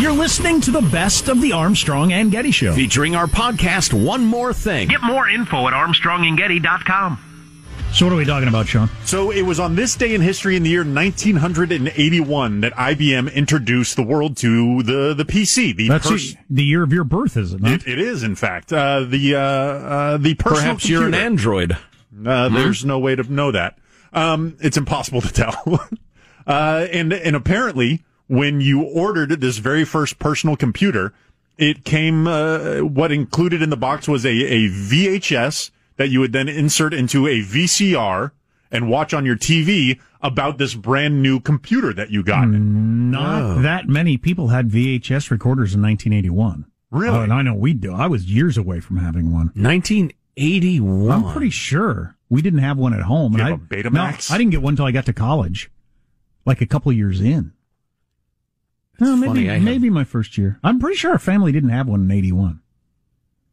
You're listening to the best of the Armstrong and Getty Show. Featuring our podcast, One More Thing. Get more info at armstrongandgetty.com. So what are we talking about, Sean? So it was on this day in history in the year 1981 that IBM introduced the world to the, the PC. The That's pers- the year of your birth, is it not? It, it is, in fact. Uh, the, uh, uh, the personal Perhaps computer. you're an Android. Uh, There's no way to know that. Um, it's impossible to tell. uh, and, and apparently when you ordered this very first personal computer, it came, uh, what included in the box was a, a VHS that you would then insert into a VCR and watch on your TV about this brand new computer that you got. Not that many people had VHS recorders in 1981. Really? Oh, and I know we do. I was years away from having one. 1981. I'm pretty sure we didn't have one at home. You and have I, a Betamax? No, I didn't get one until I got to college, like a couple of years in. No, maybe funny, I have- maybe my first year. I'm pretty sure our family didn't have one in '81.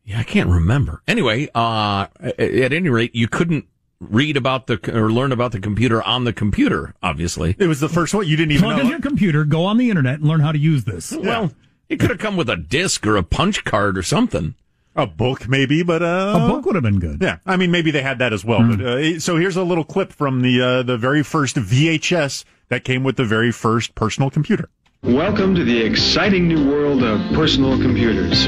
Yeah, I can't remember. Anyway, uh, at at any rate, you couldn't read about the or learn about the computer on the computer. Obviously, It was the first one. You didn't even Plug know. in your computer, go on the internet, and learn how to use this. well, it could have come with a disc or a punch card or something. A book, maybe, but uh, A book would have been good. Yeah, I mean, maybe they had that as well. But uh, so here's a little clip from the uh, the very first VHS that came with the very first personal computer. Welcome to the exciting new world of personal computers.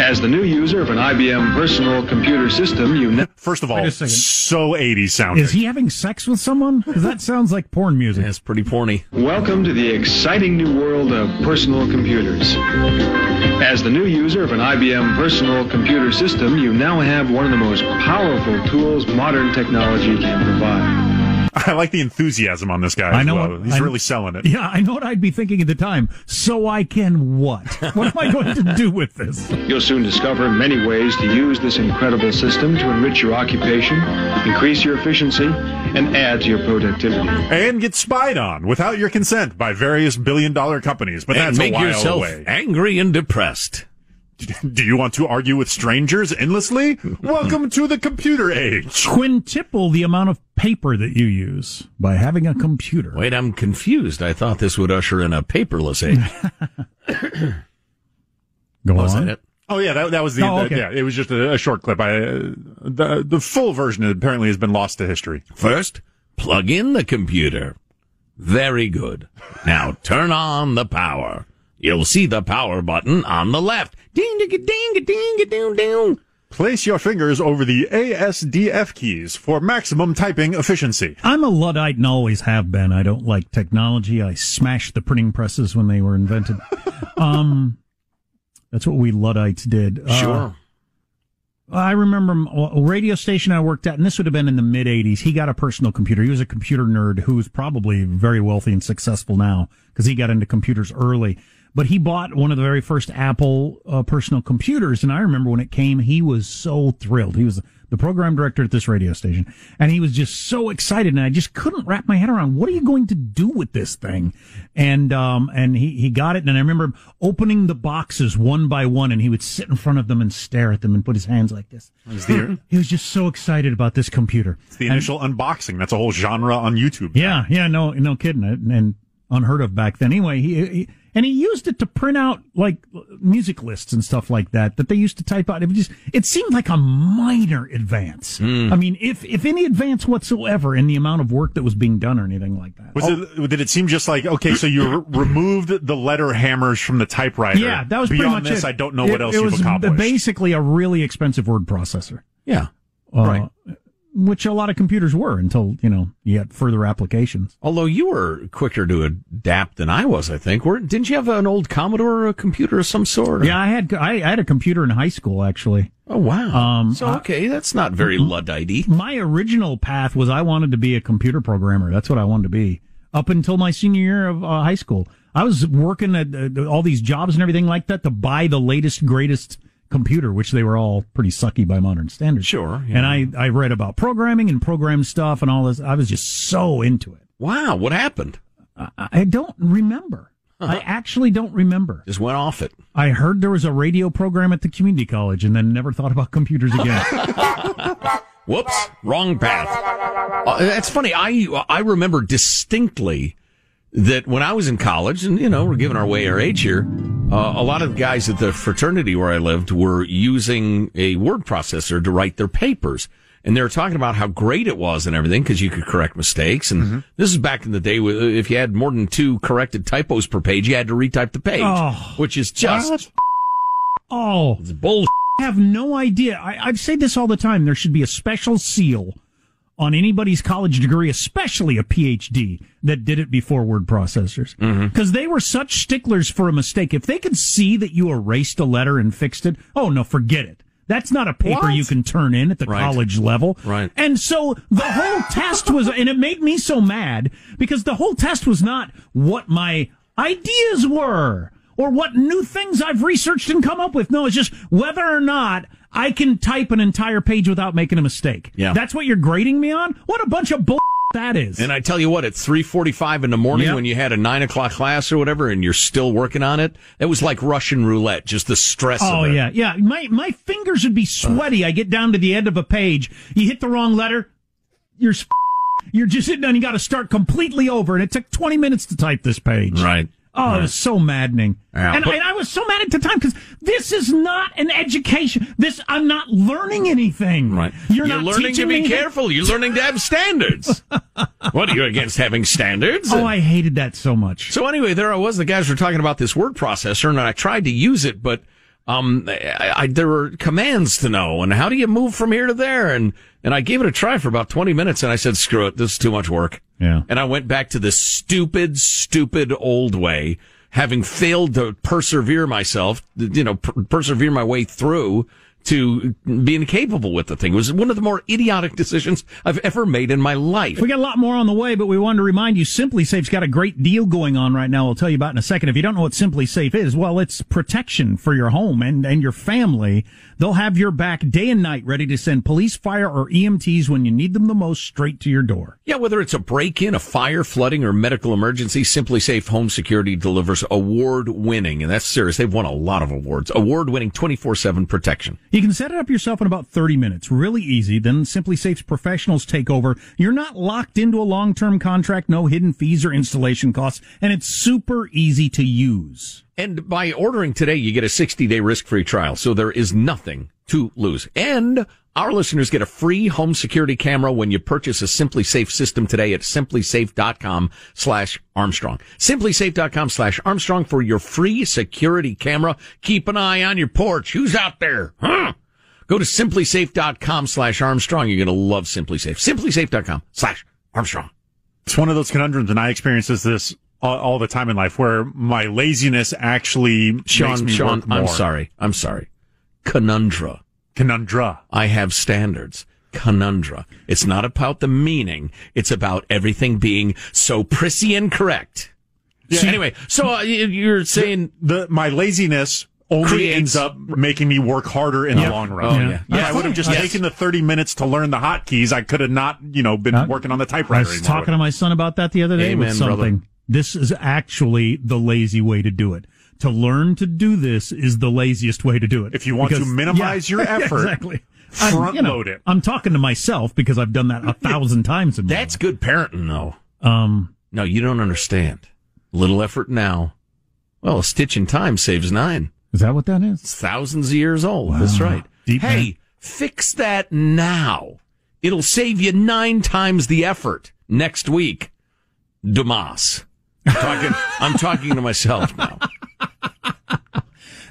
As the new user of an IBM personal computer system, you know. First of all, Wait a second. so 80s sounding. Is he having sex with someone? That sounds like porn music. It's pretty porny. Welcome to the exciting new world of personal computers. As the new user of an IBM personal computer system, you now have one of the most powerful tools modern technology can provide. I like the enthusiasm on this guy. I know well. what- He's I- really selling it. Yeah, I know what I'd be thinking at the time. So I can what? What am I going to do with this? You'll soon discover many ways to use this incredible system to enrich your occupation, increase your efficiency, and add to your productivity. And get spied on without your consent by various billion dollar companies. But and that's make a while yourself away. angry and depressed. Do you want to argue with strangers endlessly? Welcome to the computer age. Quintuple the amount of paper that you use by having a computer. Wait, I'm confused. I thought this would usher in a paperless age. Go Was on. it? Oh yeah, that, that was the, Oh, the- yeah. It was just a, a short clip. I uh, the the full version apparently has been lost to history. First, plug in the computer. Very good. Now turn on the power. You'll see the power button on the left. Ding ding ding ding ding ding. Place your fingers over the ASDF keys for maximum typing efficiency. I'm a Luddite and always have been. I don't like technology. I smashed the printing presses when they were invented. um, that's what we Luddites did. Uh, Sure. I remember a radio station I worked at, and this would have been in the mid 80s. He got a personal computer. He was a computer nerd who's probably very wealthy and successful now because he got into computers early. But he bought one of the very first Apple uh, personal computers, and I remember when it came, he was so thrilled. He was the program director at this radio station, and he was just so excited, and I just couldn't wrap my head around what are you going to do with this thing? And um, and he he got it, and I remember opening the boxes one by one, and he would sit in front of them and stare at them and put his hands like this. he was just so excited about this computer. It's the initial unboxing. That's a whole genre on YouTube. Yeah, yeah, no, no kidding, and, and unheard of back then. Anyway, he, he and he used it to print out like music lists and stuff like that that they used to type out. It just it seemed like a minor advance. I mean, if if any advance whatsoever in the amount of work that was being done or anything like that. Was it? Did it seem just like okay? So you removed the letter hammers from the typewriter. yeah, that was Beyond pretty much this. it. I don't know It- what else it you've was accomplished. Basically, a really expensive word processor. Yeah. Uh, Right. Which a lot of computers were until, you know, you had further applications. Although you were quicker to adapt than I was, I think. Were, didn't you have an old Commodore computer of some sort? or- Yeah, I had I, I had a computer in high school actually. Oh, wow. Um, so, okay, that's not very Luddite My original path was I wanted to be a computer programmer. That's what I wanted to be up until my senior year of uh, high school. I was working at uh, all these jobs and everything like that to buy the latest greatest computer, which they were all pretty sucky by modern standards. Sure, yeah. And I I read about programming and program stuff and all this. I was just so into it. Wow, what happened? I, I don't remember. I actually don't remember. Just went off it. I heard there was a radio program at the community college and then never thought about computers again. Whoops, wrong path. Uh, it's funny. I I remember distinctly that when I was in college, and you know we're giving our way our age here, uh, a lot of guys at the fraternity where I lived were using a word processor to write their papers. And they were talking about how great it was and everything because you could correct mistakes. And this is back in the day if you had more than two corrected typos per page, you had to retype the page, Oh, which is just oh, it's bull. I have no idea. I, I've said this all the time. There should be a special seal on anybody's college degree, especially a PhD, that did it before word processors. Mm-hmm. Because they were such sticklers for a mistake. If they could see that you erased a letter and fixed it, oh no, forget it. That's not a paper What? you can turn in at the Right. college level. Right. And so the whole test was, and it made me so mad because the whole test was not what my ideas were or what new things I've researched and come up with. No, it's just whether or not I can type an entire page without making a mistake. Yeah. That's what you're grading me on? What a bunch of bull that is. And I tell you what, at three forty-five in the morning, Yep. when you had a nine o'clock class or whatever, and you're still working on it, it was like Russian roulette. Just the stress. Oh of it. yeah, yeah. My my fingers would be uh. sweaty. I get down to the end of a page. You hit the wrong letter. You're you're just sitting down. You got to start completely over, and it took 20 minutes to type this page. Right. Oh, it was so maddening. Yeah, and, but- and I was so mad at the time because this is not an education. This I'm not learning anything. Right. You're, You're, not learning to be careful. You're learning to have standards. what are you against having standards? Oh, I hated that so much. So anyway, there I was. The guys were talking about this word processor, and I tried to use it, but um, I, I, there were commands to know, and how do you move from here to there, and and I gave it a try for about twenty minutes, and I said, "Screw it, this is too much work." Yeah. And I went back to the stupid, stupid old way, having failed to persevere myself, you know, per- persevere my way through to being capable with the thing. It was one of the more idiotic decisions I've ever made in my life. We got a lot more on the way, but we wanted to remind you SimpliSafe's got a great deal going on right now. I'll tell you about in a second. If you don't know what SimpliSafe is, well, it's protection for your home and, and your family. They'll have your back day and night ready to send police, fire, or EMTs when you need them the most straight to your door. Yeah, whether it's a break-in, a fire, flooding, or medical emergency, SimpliSafe Home Security delivers award-winning, and that's serious. They've won a lot of awards. Award-winning 24/7 protection. You can set it up yourself in about 30 minutes. Really easy. Then SimpliSafe's professionals take over. You're not locked into a long-term contract, no hidden fees or installation costs, and it's super easy to use. And by ordering today, you get a 60-day risk-free trial, so there is nothing to lose. And our listeners get a free home security camera when you purchase a SimpliSafe system today at simplisafe.com slash Armstrong. Simplisafe.com slash Armstrong for your free security camera. Keep an eye on your porch. Who's out there? Huh? Go to simplisafe.com slash Armstrong. You're going to love SimpliSafe. Simplisafe.com slash Armstrong. It's one of those conundrums, and I experience this all, all the time in life, where my laziness actually makes Sean, me Sean, work more. I'm sorry. I'm sorry. Conundra. Conundra. I have standards. Conundra. It's not about the meaning. It's about everything being so prissy and correct. So anyway, so uh, you- you're saying The my laziness only Creates- ends up making me work harder in Yeah. the long run. Oh, Yeah. yeah. If I would have just Yes. taken the 30 minutes to learn the hotkeys, I could have not, you know, been Uh, working on the typewriter. I was anymore. talking to my son about that the other day with something. brother. This is actually the lazy way to do it. To learn to do this is the laziest way to do it. If you want to minimize your effort, exactly. I'm- front you know, load it. I'm talking to myself because I've done that a thousand times. In that's good parenting, though. um. No, you don't understand. Little effort now. Well, a stitch in time saves nine. Is that what that is? It's thousands of years old. That's right. Deep hey, man. fix that now. It'll save you nine times the effort next week. Dumas. I'm talking, I'm talking to myself now.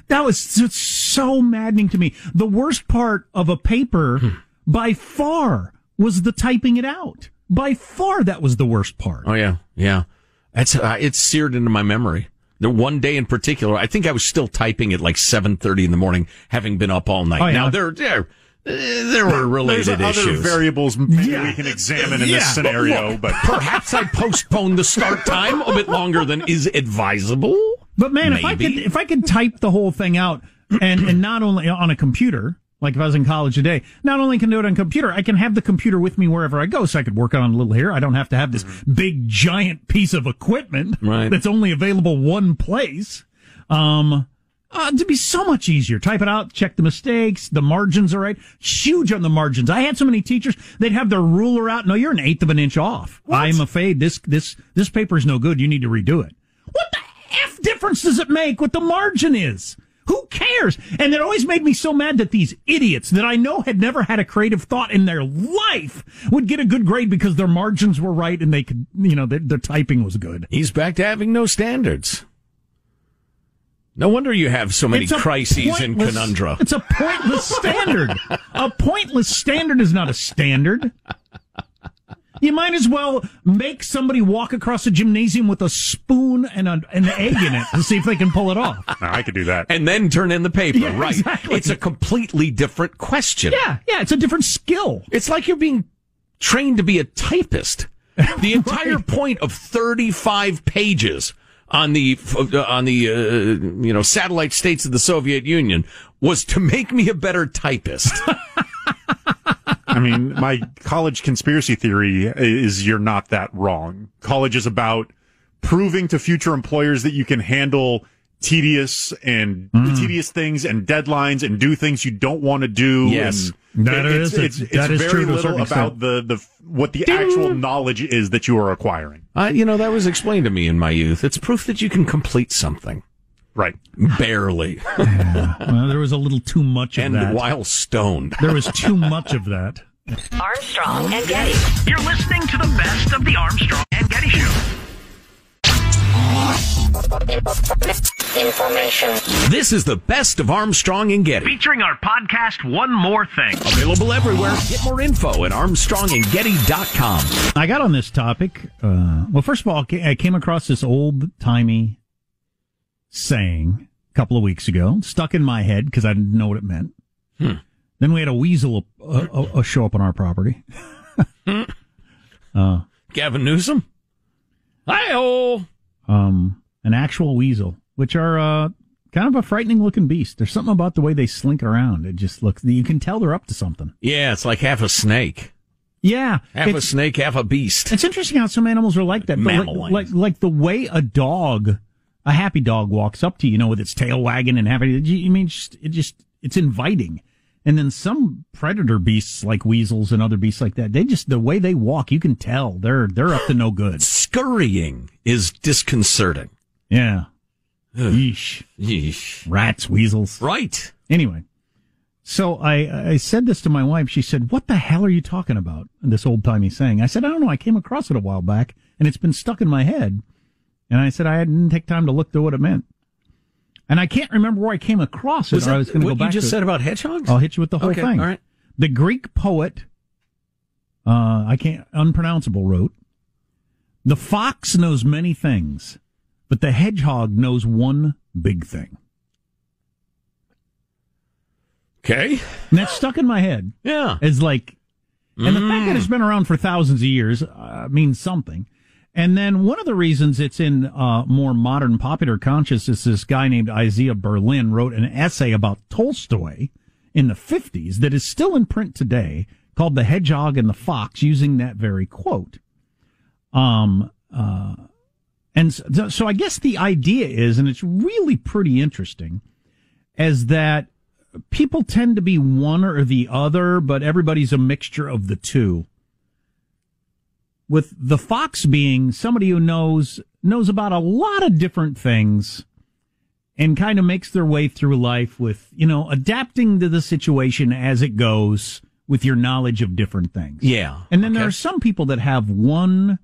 That was s- so maddening to me. The worst part of a paper, Hmm. by far, was the typing it out. By far, that was the worst part. Oh yeah, yeah. That's uh, it's seared into my memory. The one day in particular, I think I was still typing at like seven thirty in the morning, having been up all night. Oh, yeah. Now there, there, there were There's related other variables maybe Yeah. we can examine in Yeah. this scenario, Look, but perhaps I postponed the start time a bit longer than is advisable. But man, if I could, if I could type the whole thing out and, and not only on a computer, like if I was in college today, not only can I do it on computer, I can have the computer with me wherever I go. So I could work on a little here. I don't have to have this big giant piece of equipment Right. that's only available one place. Um, uh, to be so much easier. Type it out, check the mistakes, the margins are right. Huge on the margins. I had so many teachers, they'd have their ruler out. No, you're an eighth of an inch off. I'm afraid this, this, this paper is no good. You need to redo it. What the F difference does it make what the margin is? Who cares? And it always made me so mad that these idiots that I know had never had a creative thought in their life would get a good grade because their margins were right and they could, you know, their, their typing was good. He's back to having no standards. No wonder you have so many crises and conundra. It's a pointless standard. a pointless standard is not a standard. You might as well make somebody walk across a gymnasium with a spoon and a, an egg in it to see if they can pull it off. I could do that. and then turn in the paper. Yeah, right. exactly. It's a completely different question. Yeah, yeah, it's a different skill. It's like you're being trained to be a typist. The entire point of 35 pages on the uh, on the uh, you know satellite states of the Soviet Union was to make me a better typist. I mean, my college conspiracy theory is you're not that wrong. College is about proving to future employers that you can handle tedious and tedious things and deadlines and do things you don't want to do. Yes. and That it's, is- it's, that it's is very true little about the, the what the actual knowledge is that you are acquiring. uh, you know that was explained to me in my youth. It's proof that you can complete something Right. barely Well, there was a little too much of and that. while stoned. There was too much of that. Armstrong and Getty. You're listening to the best of the Armstrong and Getty Show. Information. This is the best of Armstrong and Getty. Featuring our podcast, One More Thing. Available everywhere. Get more info at armstrongandgetty.com. I got on this topic. Uh, well, first of all, I came across this old timey saying a couple of weeks ago, stuck in my head because I didn't know what it meant. Then we had a weasel uh, uh, uh, show up on our property. Gavin Newsom. Hi-oh. Um, an actual weasel, which are uh, kind of a frightening looking beast. There's something about the way they slink around. It just looks, you can tell they're up to something. Yeah, it's like half a snake. Yeah. Half a snake, half a beast. It's interesting how some animals are like that. but Mammal like, like like the way a dog, a happy dog, walks up to you, you know, with its tail wagging and happy. You mean just, it just it's inviting. And then some predator beasts like weasels and other beasts like that, they just the way they walk, you can tell they're they're up to no good. Scurrying is disconcerting. Yeah. Yeesh. Yeesh. Rats, weasels. Right. Anyway, so I I said this to my wife. She said, "What the hell are you talking about?" This old timey saying. I said, "I don't know. I came across it a while back, and it's been stuck in my head." And I said, "I didn't take time to look through what it meant." And I can't remember where I came across it. Was or I was going to go what you just said it. about hedgehogs? I'll hit you with the whole Okay, thing. all right. The Greek poet, uh, I can't, unpronounceable, wrote, The fox knows many things, but the hedgehog knows one big thing. Okay. And that's stuck in my head Yeah. it's like, and the fact that it's been around for thousands of years uh, means something. And then one of the reasons it's in uh, more modern popular consciousness, is this guy named Isaiah Berlin wrote an essay about Tolstoy in the 50s that is still in print today called The Hedgehog and the Fox, using that very quote. Um, uh, and so, so I guess the idea is, and it's really pretty interesting, is that people tend to be one or the other, but everybody's a mixture of the two. With the fox being somebody who knows knows about a lot of different things and kind of makes their way through life with, you know, adapting to the situation as it goes with your knowledge of different things. Yeah. And then there are some people that have one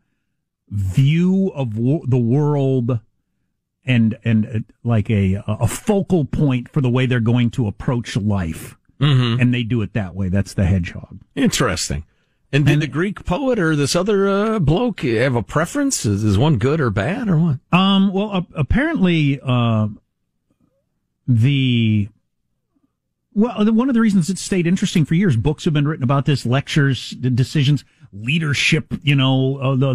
view of wo- the world and and uh, like a a focal point for the way they're going to approach life. Mm-hmm. And they do it that way. That's the hedgehog. Interesting. And did the Greek poet or this other uh, bloke have a preference? Is, is one good or bad or what? Um, well, a- apparently, uh, the well, one of the reasons it stayed interesting for years, books have been written about this, lectures, decisions, leadership, you know, uh, the,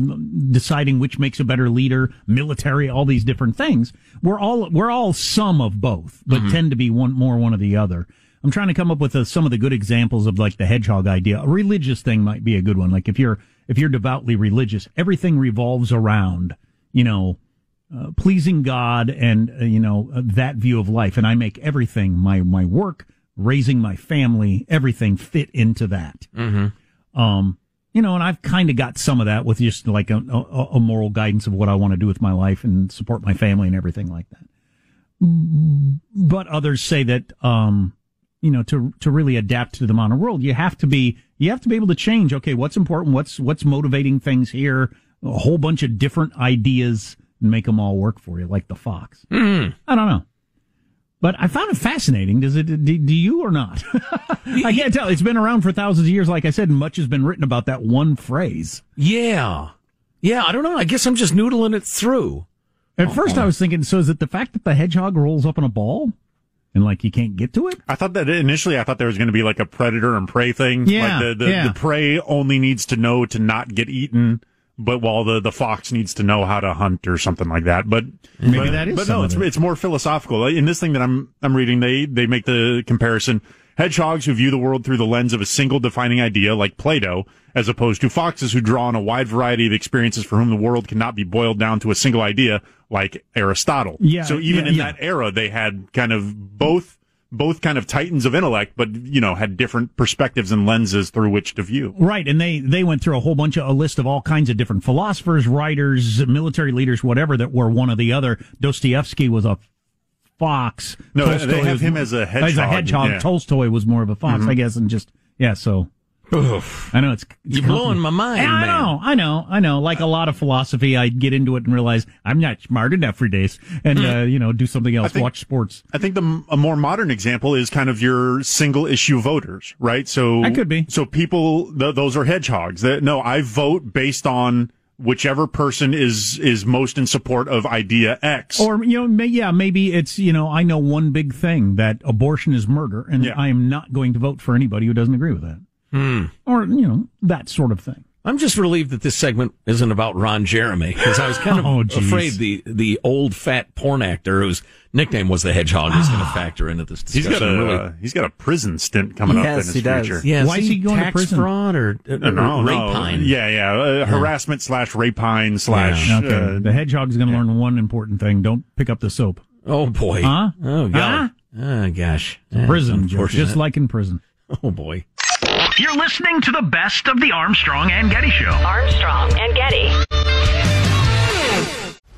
deciding which makes a better leader, military, all these different things. We're all we're all some of both, but tend to be one more one or the other. I'm trying to come up with uh some of the good examples of like the hedgehog idea. A religious thing might be a good one. Like if you're if you're devoutly religious, everything revolves around you know uh, pleasing God and uh, you know uh, that view of life, and I make everything my my work, raising my family, everything fit into that. Mm-hmm. Um, you know, and I've kind of got some of that with just like a, a, a moral guidance of what I want to do with my life and support my family and everything like that. But others say that um, you know to to really adapt to the modern world, you have to be you have to be able to change. Okay, what's important? What's what's motivating things here? A whole bunch of different ideas and make them all work for you, like the fox. Hmm. I don't know. But I found it fascinating. Does it? Do, do you or not? I can't tell. It's been around for thousands of years, like I said, and much has been written about that one phrase. Yeah. Yeah, I don't know. I guess I'm just noodling it through. At first, I uh-huh. was thinking, so is it the fact that the hedgehog rolls up in a ball, and like you can't get to it? I thought that initially I thought there was going to be like a predator and prey thing. Yeah, Like the, the, yeah. the prey only needs to know to not get eaten, but while the, the fox needs to know how to hunt or something like that. But Maybe but, that is But no, it's it. it's more philosophical. In this thing that I'm I'm reading, they they make the comparison. Hedgehogs who view the world through the lens of a single defining idea, like Plato, as opposed to foxes who draw on a wide variety of experiences for whom the world cannot be boiled down to a single idea, like Aristotle. Yeah, So even yeah, in yeah. that era, they had kind of both both kind of titans of intellect, but you know had different perspectives and lenses through which to view. Right, and they they went through a whole bunch of a list of all kinds of different philosophers, writers, military leaders, whatever that were one or the other. Dostoevsky was a fox. No, Tolstoy they have him as a hedgehog. As a hedgehog, yeah. Mm-hmm. Tolstoy was more of a fox, I guess, and just yeah. So I know it's, it's You're blowing my mind, Yeah, I man. know, I know, I know. Like a lot of philosophy, I get into it and realize I'm not smart enough for this, and uh, you know, do something else, think- watch sports. I think the a more modern example is kind of your single issue voters, right? So That could be. So people, th- those are hedgehogs. That no, I vote based on whichever person is is most in support of idea X. Or you know, may, yeah, maybe it's you know, I know one big thing that abortion is murder, and Yeah. I am not going to vote for anybody who doesn't agree with that. Or you know, that sort of thing. I'm just relieved that this segment isn't about Ron Jeremy because I was kind of Oh, afraid the the old fat porn actor whose nickname was the Hedgehog is going to factor into this he's discussion. got a really. uh, he's got a prison stint coming up in Yes, his he does. future. yeah, Why is he going to prison? fraud or, or, No, no, no. Yeah, yeah. Uh, Harassment slash rapine slash. Okay, uh, the hedgehog's going to learn one important thing: don't pick up the soap. Oh boy. Huh? Oh god. Oh gosh. That's Prison, just like in prison. Oh boy. You're listening to the best of the Armstrong and Getty Show. Armstrong and Getty.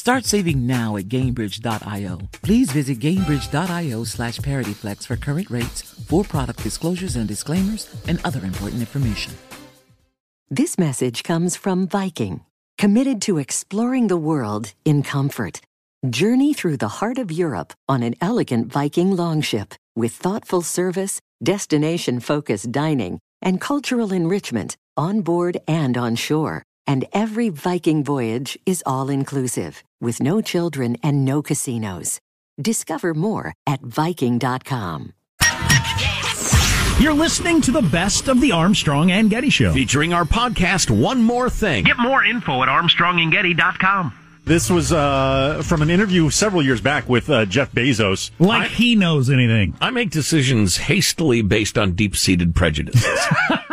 Start saving now at Gainbridge.io. Please visit Gainbridge.io slash ParityFlex for current rates, for product disclosures and disclaimers, and other important information. This message comes from Viking, committed to exploring the world in comfort. Journey through the heart of Europe on an elegant Viking longship with thoughtful service, destination focused dining, and cultural enrichment on board and on shore. And every Viking voyage is all inclusive, with no children and no casinos. Discover more at Viking.com. You're listening to the best of the Armstrong and Getty Show. Featuring our podcast, One More Thing. Get more info at armstrongandgetty.com. This was uh, from an interview several years back with uh, Jeff Bezos. Like I- he knows anything. I make decisions hastily based on deep seated prejudices.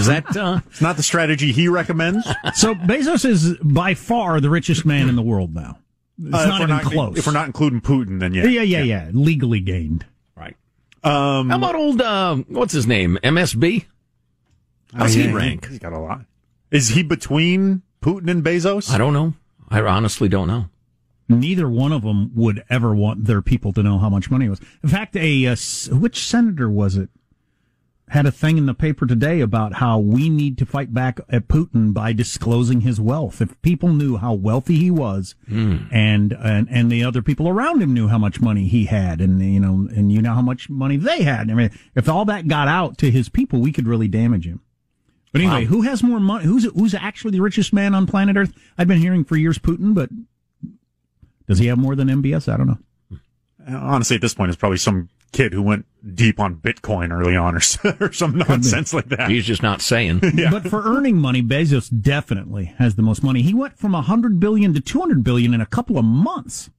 Is that, uh, It's not the strategy he recommends. So Bezos is by far the richest man in the world now. It's Uh, not we're even close. If we're not including Putin, then yeah. yeah, yeah, yeah, legally gained. right. Um, How about old, uh, what's his name? MSB? How's he yeah, rank? He's got a lot. Is he between Putin and Bezos? I don't know. I honestly don't know. Neither one of them would ever want their people to know how much money it was. In fact, a uh, which senator was it had a thing in the paper today about how we need to fight back at Putin by disclosing his wealth. If people knew how wealthy he was, hmm. and and and the other people around him knew how much money he had, and you know, and you know how much money they had. I mean, if all that got out to his people, we could really damage him. But anyway, Wow. who has more money? Who's who's actually the richest man on planet Earth? I've been hearing for years Putin, but does he have more than MBS? I don't know. Hmm. Honestly, at this point, it's probably some kid who went deep on Bitcoin early on, or, or some nonsense like that. He's just not saying. But for earning money, Bezos definitely has the most money. He went from 100 billion to 200 billion in a couple of months.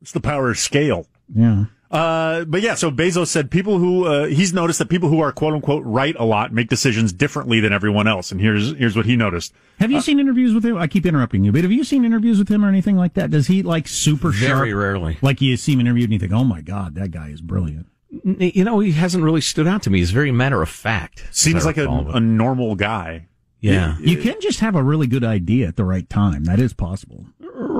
It's the power of scale. Yeah. Uh, but yeah, so Bezos said people who, uh, he's noticed that people who are quote unquote right a lot make decisions differently than everyone else. And here's, here's what he noticed. Have you seen interviews with him? I keep interrupting you, but have you seen interviews with him or anything like that? Does he like super sharp? Very rarely. Like you see him interviewed and you think, oh my God, that guy is brilliant. You know, he hasn't really stood out to me. He's very matter of fact. Seems like a, a normal guy. yeah. You can just have a really good idea at the right time. That is possible.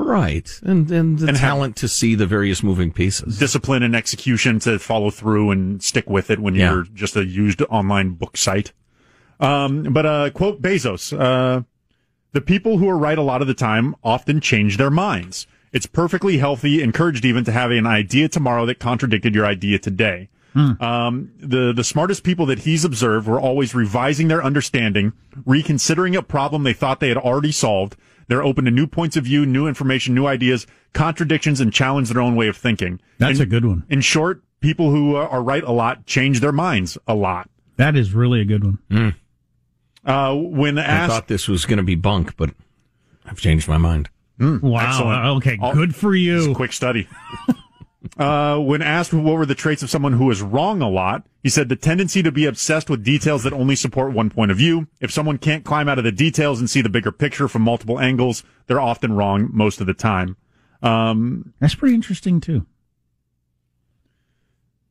Right. And, and the And have- talent to see the various moving pieces. Discipline and execution to follow through and stick with it when Yeah. you're just a used online book site. Um, but, uh, quote Bezos, uh, the people who are right a lot of the time often change their minds. It's perfectly healthy, encouraged even to have an idea tomorrow that contradicted your idea today. Um, the, the smartest people that he's observed were always revising their understanding, reconsidering a problem they thought they had already solved. They're open to new points of view, new information, new ideas, contradictions, and challenge their own way of thinking. That's In- a good one. In short, people who uh, are right a lot change their minds a lot. That is really a good one. Uh, when I asked, thought this was going to be bunk, but I've changed my mind. Wow. Excellent. Okay. All- Good for It's a you. quick study. uh, when asked what were the traits of someone who is wrong a lot, he said the tendency to be obsessed with details that only support one point of view. If someone can't climb out of the details and see the bigger picture from multiple angles, they're often wrong most of the time. Um, That's pretty interesting too.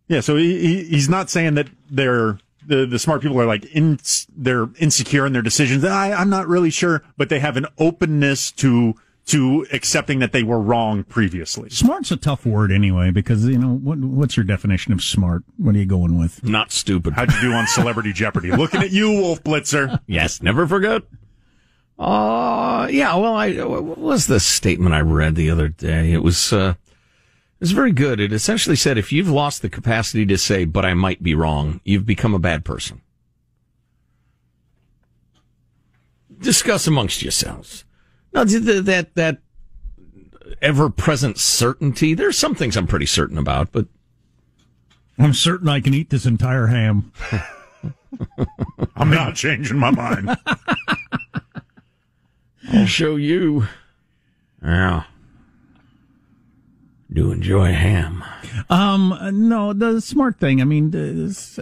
yeah, so he, he, he's not saying that they're the, the smart people are like in, they're insecure in their decisions. I, I'm not really sure, but they have an openness to to accepting that they were wrong previously. Smart's a tough word anyway because you know what, what's your definition of smart? What are you going with? Not stupid. How'd you do on Celebrity Jeopardy? Looking at you, Wolf Blitzer. Yes, never forget. Uh, yeah, well, I, what was the statement I read the other day? It was, uh, it was very good. It essentially said, if you've lost the capacity to say, but I might be wrong, you've become a bad person. Discuss amongst yourselves. Now, th- th- that, that ever present certainty, there's some things I'm pretty certain about, but I'm certain I can eat this entire ham. I'm not changing my mind. I'll show you. Yeah. Do enjoy ham. Um, no, the smart thing. I mean,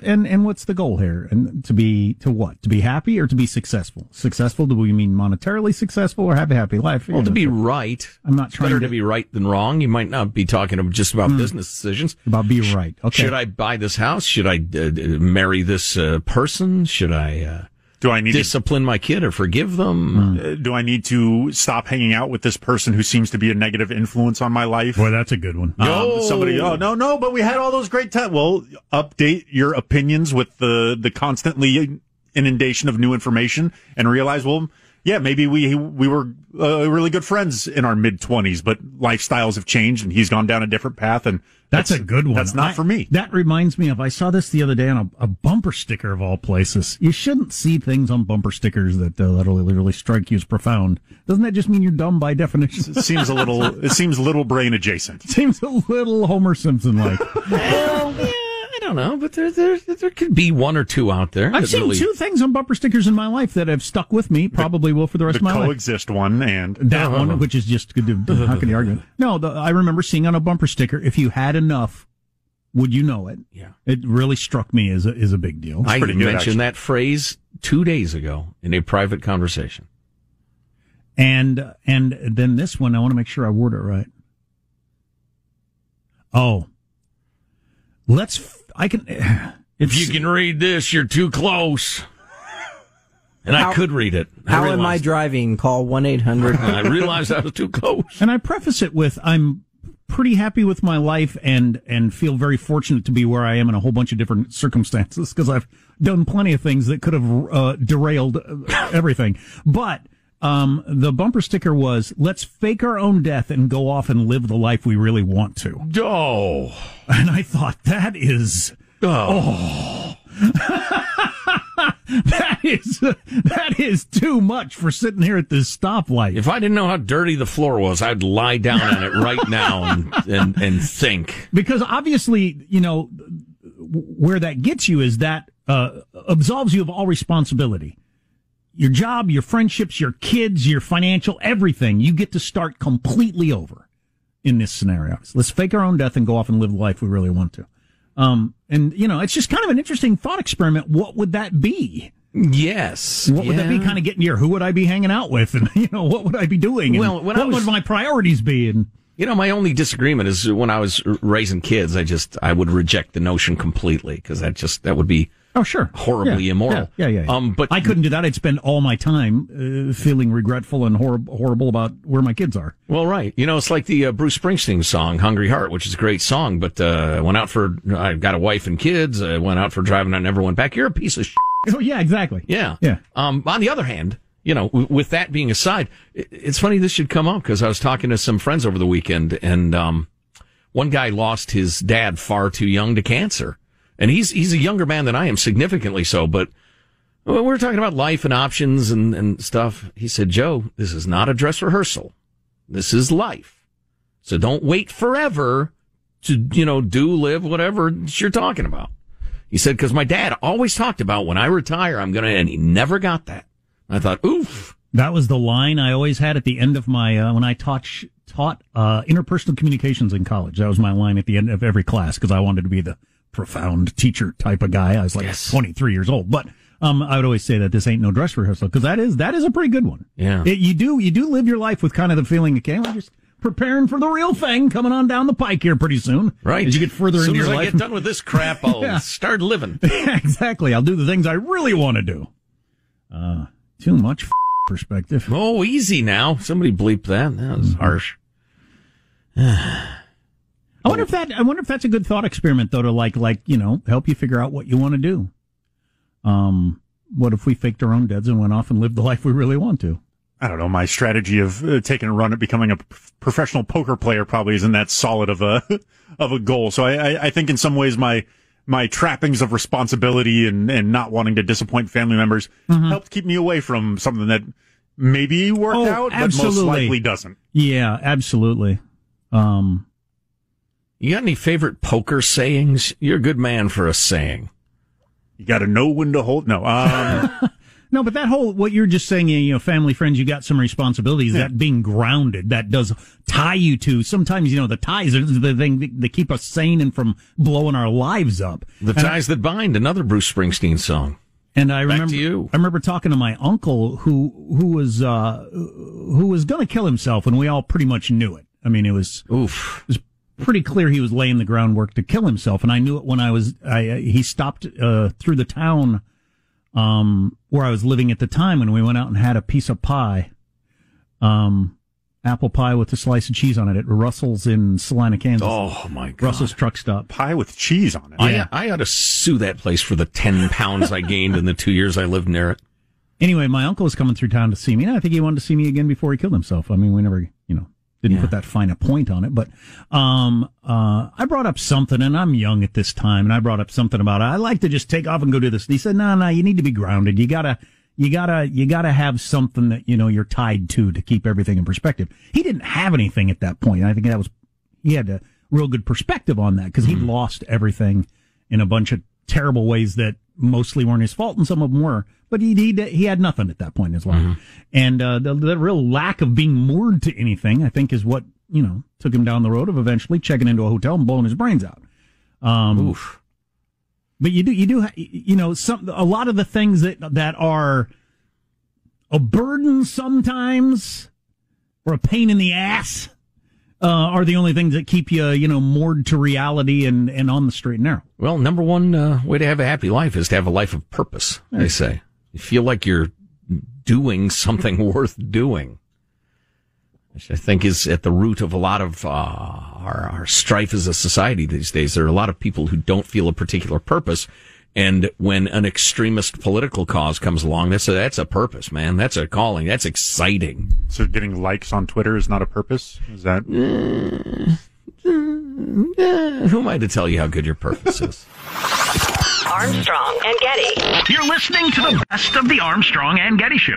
and and what's the goal here? And to be to what? To be happy or to be successful? Successful? Do we mean monetarily successful or have a happy life? Well, You to know, be right. I'm not trying Better to- to be right than wrong. You might not be talking just about business decisions. about be right. Okay. Should I buy this house? Should I uh, marry this uh, person? Should I uh, Do I need to, discipline my kid or forgive them? uh, do I need to stop hanging out with this person who seems to be a negative influence on my life? Boy, that's a good one. Um, somebody, oh no, no, but we had all those great times. Well, update your opinions with the the constantly inundation of new information, and realize, well, yeah, maybe we we were uh, really good friends in our mid twenties, but lifestyles have changed, and he's gone down a different path, and That's, a good one. That's not I- for me. That reminds me of I saw this the other day on a, a bumper sticker of all places. You shouldn't see things on bumper stickers that uh, that'll really strike you as profound. Doesn't that just mean you're dumb by definition? It seems a little. it seems little brain adjacent. Seems a little Homer Simpson like. Well, yeah, I don't know, but there, there there could be one or two out there. I've seen really- two things on bumper stickers in my life that have stuck with me. Probably will for the rest The of my life. coexist one and That uh-huh. one, which is just good. To, how can you argue? No, the, I remember seeing on a bumper sticker, "If you had enough, would you know it?" Yeah. It really struck me as a, as a big deal. I mentioned actually. that phrase two days ago in a private conversation. And and then this one, I want to make sure I word it right. Oh, let's. F- I can. If you can read this, you're too close. And I could read it. I How am I driving? Call 1 800. I realized I was too close. and I preface it with I'm pretty happy with my life and and feel very fortunate to be where I am in a whole bunch of different circumstances because I've done plenty of things that could have uh, derailed uh, everything. But um, the bumper sticker was "Let's fake our own death and go off and live the life we really want to." Oh. And I thought that is Oh. that is that is too much for sitting here at this stoplight. If I didn't know how dirty the floor was, I'd lie down on it right now and, and, and think. because obviously, you know, where that gets you is that uh, absolves you of all responsibility. Your job, your friendships, your kids, your financial, everything. You get to start completely over in this scenario. So let's fake our own death and go off and live the life we really want to. Um, and you know, it's just kind of an interesting thought experiment. What would that be? Yes. What would that be? Kind of getting near. Who would I be hanging out with? And you know, what would I be doing? Well, when I what was- would my priorities be? And You know, my only disagreement is when I was raising kids, I just, I would reject the notion completely because that just, that would be oh, sure, horribly Yeah, immoral. Yeah, yeah, yeah. Um, but I couldn't do that. I'd spend all my time uh, feeling regretful and horrib- horrible about where my kids are. Well, right. You know, it's like the uh, Bruce Springsteen song, Hungry Heart, which is a great song, but, uh, I went out for, I got a wife and kids. I went out for driving. I never went back. You're a piece of shit. Oh, yeah, exactly. Yeah. Yeah. Um, on the other hand, you know, w- with that being aside, it's funny this should come up because I was talking to some friends over the weekend and, um, one guy lost his dad far too young to cancer. And he's, he's a younger man than I am, significantly so, but we're talking about life and options and, and stuff. He said, Joe, this is not a dress rehearsal. This is life. So don't wait forever to, you know, do, live, whatever you're talking about. He said, because my dad always talked about when I retire, I'm to, and he never got that. I thought, oof. That was the line I always had at the end of my uh, when I taught taught uh, interpersonal communications in college. That was my line at the end of every class because I wanted to be the profound teacher type of guy. I was like Yes. 23 years old, but um, I would always say that this ain't no dress rehearsal because that is that is a pretty good one. Yeah. It- you do you do live your life with kind of the feeling, okay, we're just preparing for the real thing coming on down the pike here pretty soon. Right. as you get further as into your I life. get done with this crap, I'll Yeah. start living. exactly. I'll do the things I really want to do. Uh, too much f- perspective. Oh, easy now. Somebody bleep that. That was harsh. I wonder if that. I wonder if that's a good thought experiment, though, to like, like you know, help you figure out what you want to do. Um, what if we faked our own deaths and went off and lived the life we really want to? I don't know. My strategy of uh, taking a run at becoming a p- professional poker player probably isn't that solid of a of a goal. So I, I, I think in some ways my my trappings of responsibility and, and not wanting to disappoint family members helped keep me away from something that maybe worked Oh, out, but most likely doesn't. Yeah, absolutely. Um, You got any favorite poker sayings? You're a good man for a saying. You got to know when to hold. No, um, no, but that whole what you're just saying, you know, family, friends, you got some responsibilities. That being grounded, that does tie you to. Sometimes, you know, the ties are the thing that, that keep us sane and from blowing our lives up. The And I- Ties That Bind, another Bruce Springsteen song. And I Back remember, to you. I remember talking to my uncle who who was uh, who was going to kill himself, and we all pretty much knew it. I mean, it was Oof. it was pretty clear he was laying the groundwork to kill himself, and I knew it when I was. I uh, he stopped uh, through the town um, where I was living at the time, and we went out and had a piece of pie, um, apple pie with a slice of cheese on it at Russell's in Salina, Kansas. Oh my God. Russell's truck stop. pie with cheese on it. I, I ought to sue that place for the 10 pounds I gained in the two years I lived near it. Anyway, my uncle was coming through town to see me, and I think he wanted to see me again before he killed himself. I mean, we never, didn't put that fine a point on it, but um, uh, I brought up something, and I'm young at this time, and I brought up something about I like to just take off and go do this. And he said, "No, no, you need to be grounded. You gotta, you gotta, you gotta have something that you know you're tied to to keep everything in perspective." He didn't have anything at that point. I think that was he had a real good perspective on that because he lost everything in a bunch of terrible ways that mostly weren't his fault and some of them were. But he he, he had nothing at that point in his life, and uh, the, the real lack of being moored to anything, I think, is what you know took him down the road of eventually checking into a hotel and blowing his brains out. Um, Oof. but you do, you do, you know, some, a lot of the things that, that are a burden sometimes or a pain in the ass, uh, are the only things that keep you, you know, moored to reality and, and on the straight and narrow. Well, number one uh, way to have a happy life is to have a life of purpose, they say. You feel like you're doing something worth doing, which I think is at the root of a lot of uh, our, our strife as a society these days. There are a lot of people who don't feel a particular purpose. And when an extremist political cause comes along, that's a, that's a purpose, man. That's a calling. That's exciting. So getting likes on Twitter is not a purpose. Is that? Eh, who am I to tell you how good your purpose is? Armstrong and Getty. You're listening to the best of the Armstrong and Getty Show.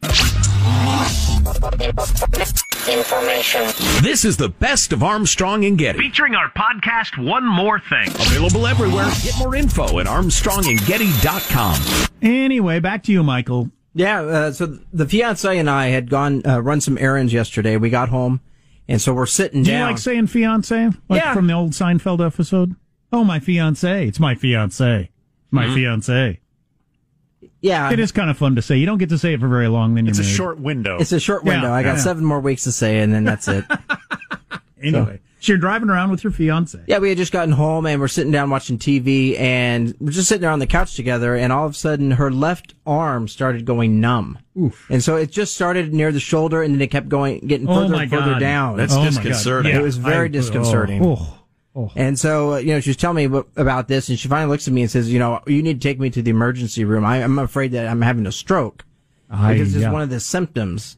This is the best of Armstrong and Getty. Featuring our podcast, One More Thing. Available everywhere. Get more info at armstrongandgetty.com. Anyway, back to you, Michael. Yeah, uh, so the fiance and I had gone uh, run some errands yesterday. We got home, and so we're sitting Do down. you like saying fiance? Like Yeah. from the old Seinfeld episode? Oh, my fiance. It's my fiance. My Mm-hmm. fiance. Yeah, It is kind of fun to say. You don't get to say it for very long, then you're It's a short window. It's a short window. Yeah, I got yeah. seven more weeks to say, it, and then that's it. Anyway, so you're driving around with your fiance. yeah, we had just gotten home, and we're sitting down watching TV, and we're just sitting there on the couch together, and all of a sudden, her left arm started going numb. And so it just started near the shoulder, and then it kept going, getting Oh further my and further God. down. That's Oh my disconcerting. Yeah, It was very I- disconcerting. oh, oh. And so, uh, you know, she was telling me about this, and she finally looks at me and says, "You know, you need to take me to the emergency room. I, I'm afraid that I'm having a stroke I- because it's yeah. one of the symptoms."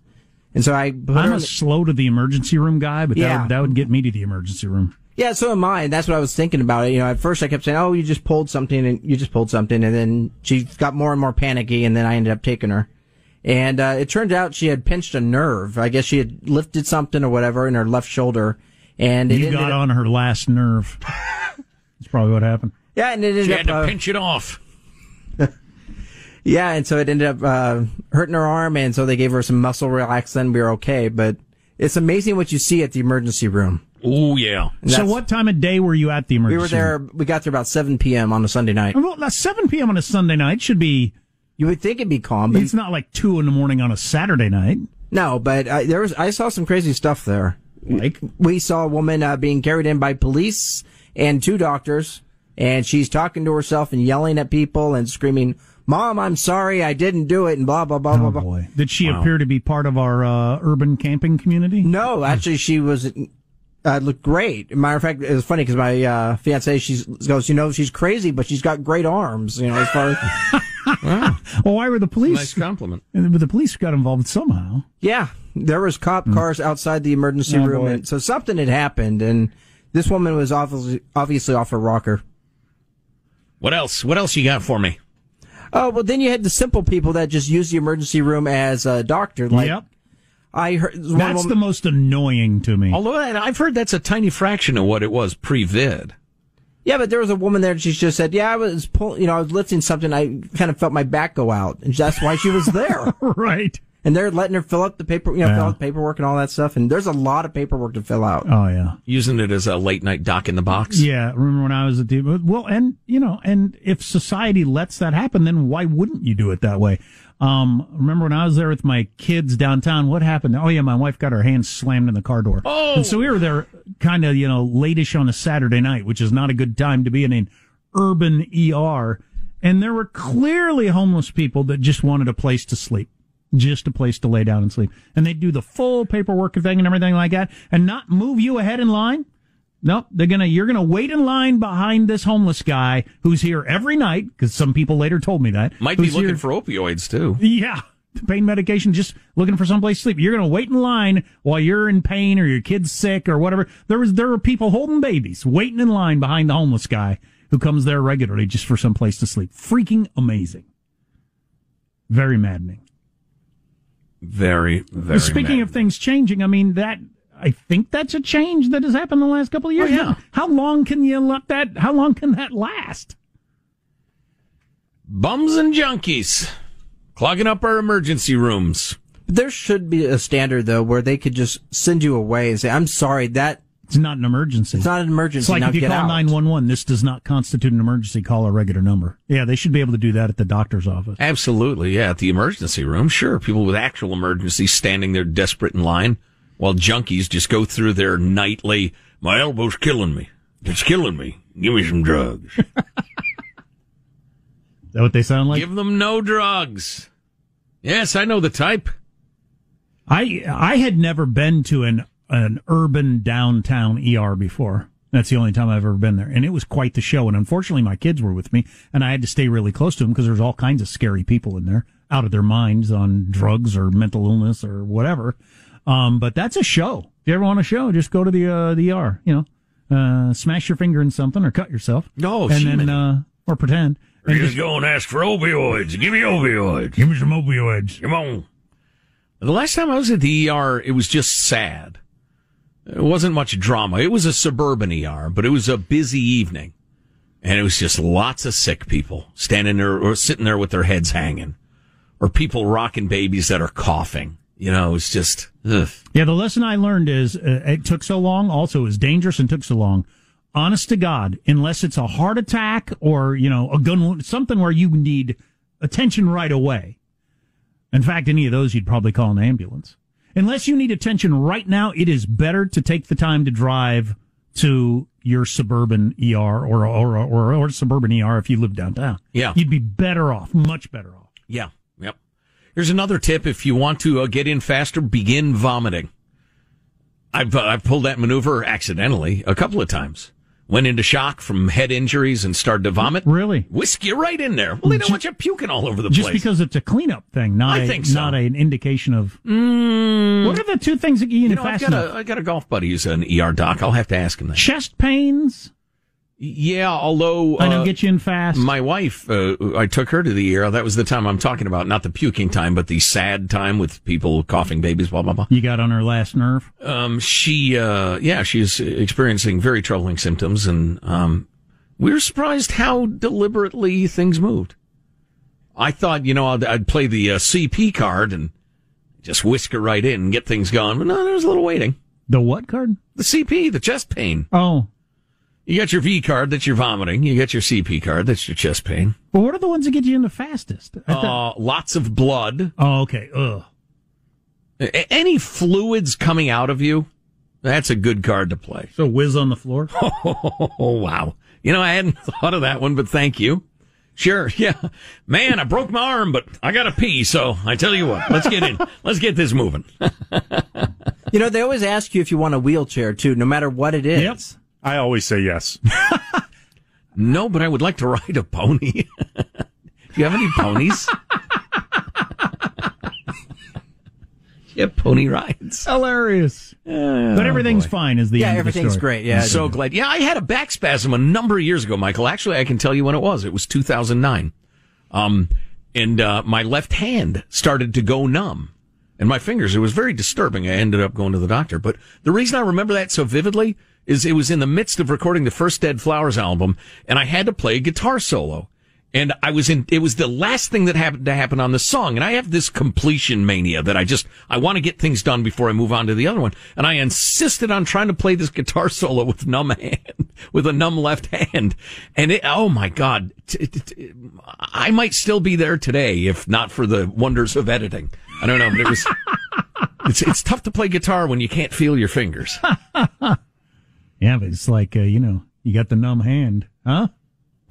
And so I, I'm a slow to the emergency room guy, but that, would, that would get me to the emergency room. yeah, so am I. And that's what I was thinking about it. You know, at first I kept saying, "Oh, you just pulled something, and you just pulled something," and then she got more and more panicky, and then I ended up taking her. And uh, it turned out she had pinched a nerve. I guess she had lifted something or whatever in her left shoulder, and it You ended got up- on her last nerve. That's probably what happened. Yeah, and it ended You up had to uh, pinch it off. Yeah, and so it ended up uh, hurting her arm, and so they gave her some muscle relaxant. We were okay, but it's amazing what you see at the emergency room. Oh yeah. So what time of day were you at the emergency? We were there. We got there about 7 p.m. on a Sunday night. Well, now, 7 p.m. on a Sunday night should be. You would think it'd be calm, but It's not like two in the morning on a Saturday night. no. But uh, there was. I saw some crazy stuff there. Like we saw a woman uh, being carried in by police and two doctors, and she's talking to herself and yelling at people and screaming, "Mom, I'm sorry, I didn't do it," and blah blah blah blah Oh blah. boy, did she appear to be part of our uh, urban camping community? No, actually, she was uh, looked great. Matter of fact, it was funny because my uh, fiance she goes, you know, she's crazy, but she's got great arms. You know, as far as Well, why were the police? Nice compliment. But the police got involved somehow. yeah, there was cop mm. cars outside the emergency Oh, room, boy. and so something had happened, and this woman was obviously obviously off her rocker. What else? What else you got for me? Oh well, then you had the simple people that just use the emergency room as a doctor. Like yep, I heard, one that's woman- the most annoying to me. Although I- I've heard that's a tiny fraction of what it was pre-vid. Yeah, but there was a woman there. She just said, "Yeah, I was pull, you know, I was lifting something. I kind of felt my back go out, and that's why she was there." right. And they're letting her fill up the paper, you know, Yeah. fill out the paperwork and all that stuff. And there's a lot of paperwork to fill out. Oh yeah. Using it as a late night doc in the box. Yeah, remember when I was at the well, and you know, and if society lets that happen, then why wouldn't you do it that way? Um, remember when I was there with my kids downtown? What happened? Oh yeah, my wife got her hand slammed in the car door. Oh. and so we were there, kind of you know, latish on a Saturday night, which is not a good time to be in an urban ER. And there were clearly homeless people that just wanted a place to sleep. Just a place to lay down and sleep. And they'd do the full paperwork thing and everything like that and not move you ahead in line. Nope, they're gonna. You're gonna wait in line behind this homeless guy who's here every night because some people later told me that Might be looking here- for opioids too. Yeah, pain medication. Just looking for someplace to sleep. You're gonna wait in line while you're in pain or your kid's sick or whatever. There was there were people holding babies waiting in line behind the homeless guy who comes there regularly just for some place to sleep. Freaking amazing. Very maddening. Very, very. Speaking of things changing, I mean that I think that's a change that has happened in the last couple of years. Oh, yeah. How long can you let that? How long can that last? bums and junkies clogging up our emergency rooms. There should be a standard though where they could just send you away and say, "I'm sorry, that It's not an emergency. it's not an emergency." It's like now if you get call out." 911, this does not constitute an emergency. Call a regular number. Yeah, they should be able to do that at the doctor's office. Absolutely, yeah. At the emergency room, sure. People with actual emergencies standing there desperate in line, while junkies just go through their nightly. My elbow's killing me. It's killing me. Give me some drugs. Is that what they sound like? Give them no drugs. Yes, I know the type. I I had never been to an an urban downtown ER before. That's the only time I've ever been there, and it was quite the show. And unfortunately, my kids were with me, and I had to stay really close to them because there's all kinds of scary people in there, out of their minds on drugs or mental illness or whatever. Um, but that's a show. If you ever want a show, just go to the uh, the ER. You know, uh, smash your finger in something or cut yourself. No, and then uh, or pretend. Or And just, just go and ask for opioids. Give me opioids. give me some opioids. Come on. The last time I was at the ER, it was just sad. It wasn't much drama. It was a suburban ER, but it was a busy evening. And it was just lots of sick people standing there or sitting there with their heads hanging or people rocking babies that are coughing. You know, it's just, ugh. Yeah, the lesson I learned is uh, it took so long. Also, it was dangerous and took so long. Honest to God, unless it's a heart attack or you know a gun something where you need attention right away. In fact, any of those you'd probably call an ambulance. Unless you need attention right now, it is better to take the time to drive to your suburban ER or or or, or suburban ER if you live downtown. Yeah. you'd be better off, much better off. Yeah. Yep. Here's another tip. If you want to uh, get in faster, begin vomiting. I've, uh, I've pulled that maneuver accidentally a couple of times. Went into shock from head injuries and started to vomit. Really? Whisk you right in there. Well, they don't want you puking all over the Just place. Just because it's a cleanup thing, not I a, think so. not an indication of. Mm, What are the two things that you you know, I've got, a, I got a golf buddy who's an ER doc. I'll have to ask him that. Chest pains. Yeah, although I know uh, get you in fast. my wife, uh, I took her to the ER. That was the time I'm talking about, not the puking time, but the sad time with people coughing babies, blah blah blah. you got on her last nerve. Um, she, uh, yeah, she's experiencing very troubling symptoms, and um, we were surprised how deliberately things moved. I thought, you know, I'd, I'd play the uh, CP card and just whisk it right in and get things going. But no, there's a little waiting. The what card? The CP, the chest pain. Oh. You got your V card, that's your vomiting. You got your CP card, that's your chest pain. Well, what are the ones that get you in the fastest? I thought- Uh, lots of blood. oh, okay. Ugh. A- any fluids coming out of you, that's a good card to play. So whiz on the floor. Oh, wow. You know, I hadn't thought of that one, but thank you. Sure. Yeah. Man, I broke my arm, but I got to pee. So I tell you what, let's get in. let's get this moving. You know, they always ask you if you want a wheelchair too, no matter what it is. Yep. I always say yes. no, but I would like to ride a pony. Do you have any ponies? yeah, pony rides. Hilarious. but everything's fine. Is the Yeah, end of the everything's story. great. Yeah. so glad. Yeah, I had a back spasm a number of years ago, Michael. Actually, I can tell you when it was. It was 2009. Um, and, uh, my left hand started to go numb and my fingers. It was very disturbing. I ended up going to the doctor. But the reason I remember that so vividly is it was in the midst of recording the first Dead Flowers album and I had to play a guitar solo. And I was in, it was the last thing that happened to happen on the song. And I have this completion mania that I just, I want to get things done before I move on to the other one. And I insisted on trying to play this guitar solo with numb hand, with a numb left hand. And it, oh my God, t- t- t- I might still be there today if not for the wonders of editing. I don't know, but it was, it's, it's tough to play guitar when you can't feel your fingers. Yeah, but it's like uh, you know, you got the numb hand, huh?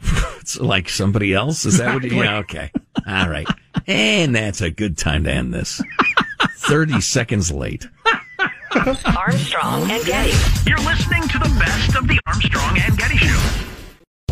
It's like somebody else. Is that what you, yeah, okay. All right. And that's a good time to end this. 30 seconds late. Armstrong and Getty. You're listening to the best of the Armstrong and Getty Show.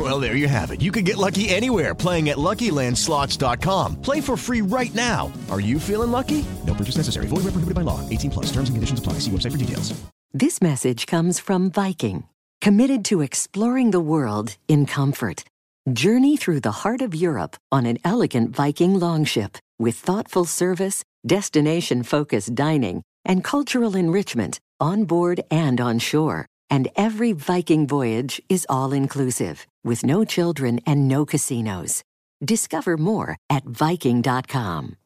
Well, there you have it. You can get lucky anywhere playing at LuckyLandSlots.com. Play for free right now. Are you feeling lucky? No purchase necessary. Void where prohibited by law. 18 plus. Terms and conditions apply. See website for details. This message comes from Viking, committed to exploring the world in comfort. Journey through the heart of Europe on an elegant Viking longship with thoughtful service, destination focused dining, and cultural enrichment on board and on shore. And every Viking voyage is all inclusive, with no children and no casinos. Discover more at Viking.com.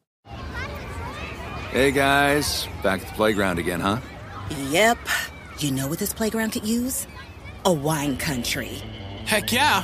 Hey guys, back at the playground again, huh? Yep. You know what this playground could use? A wine country. Heck yeah,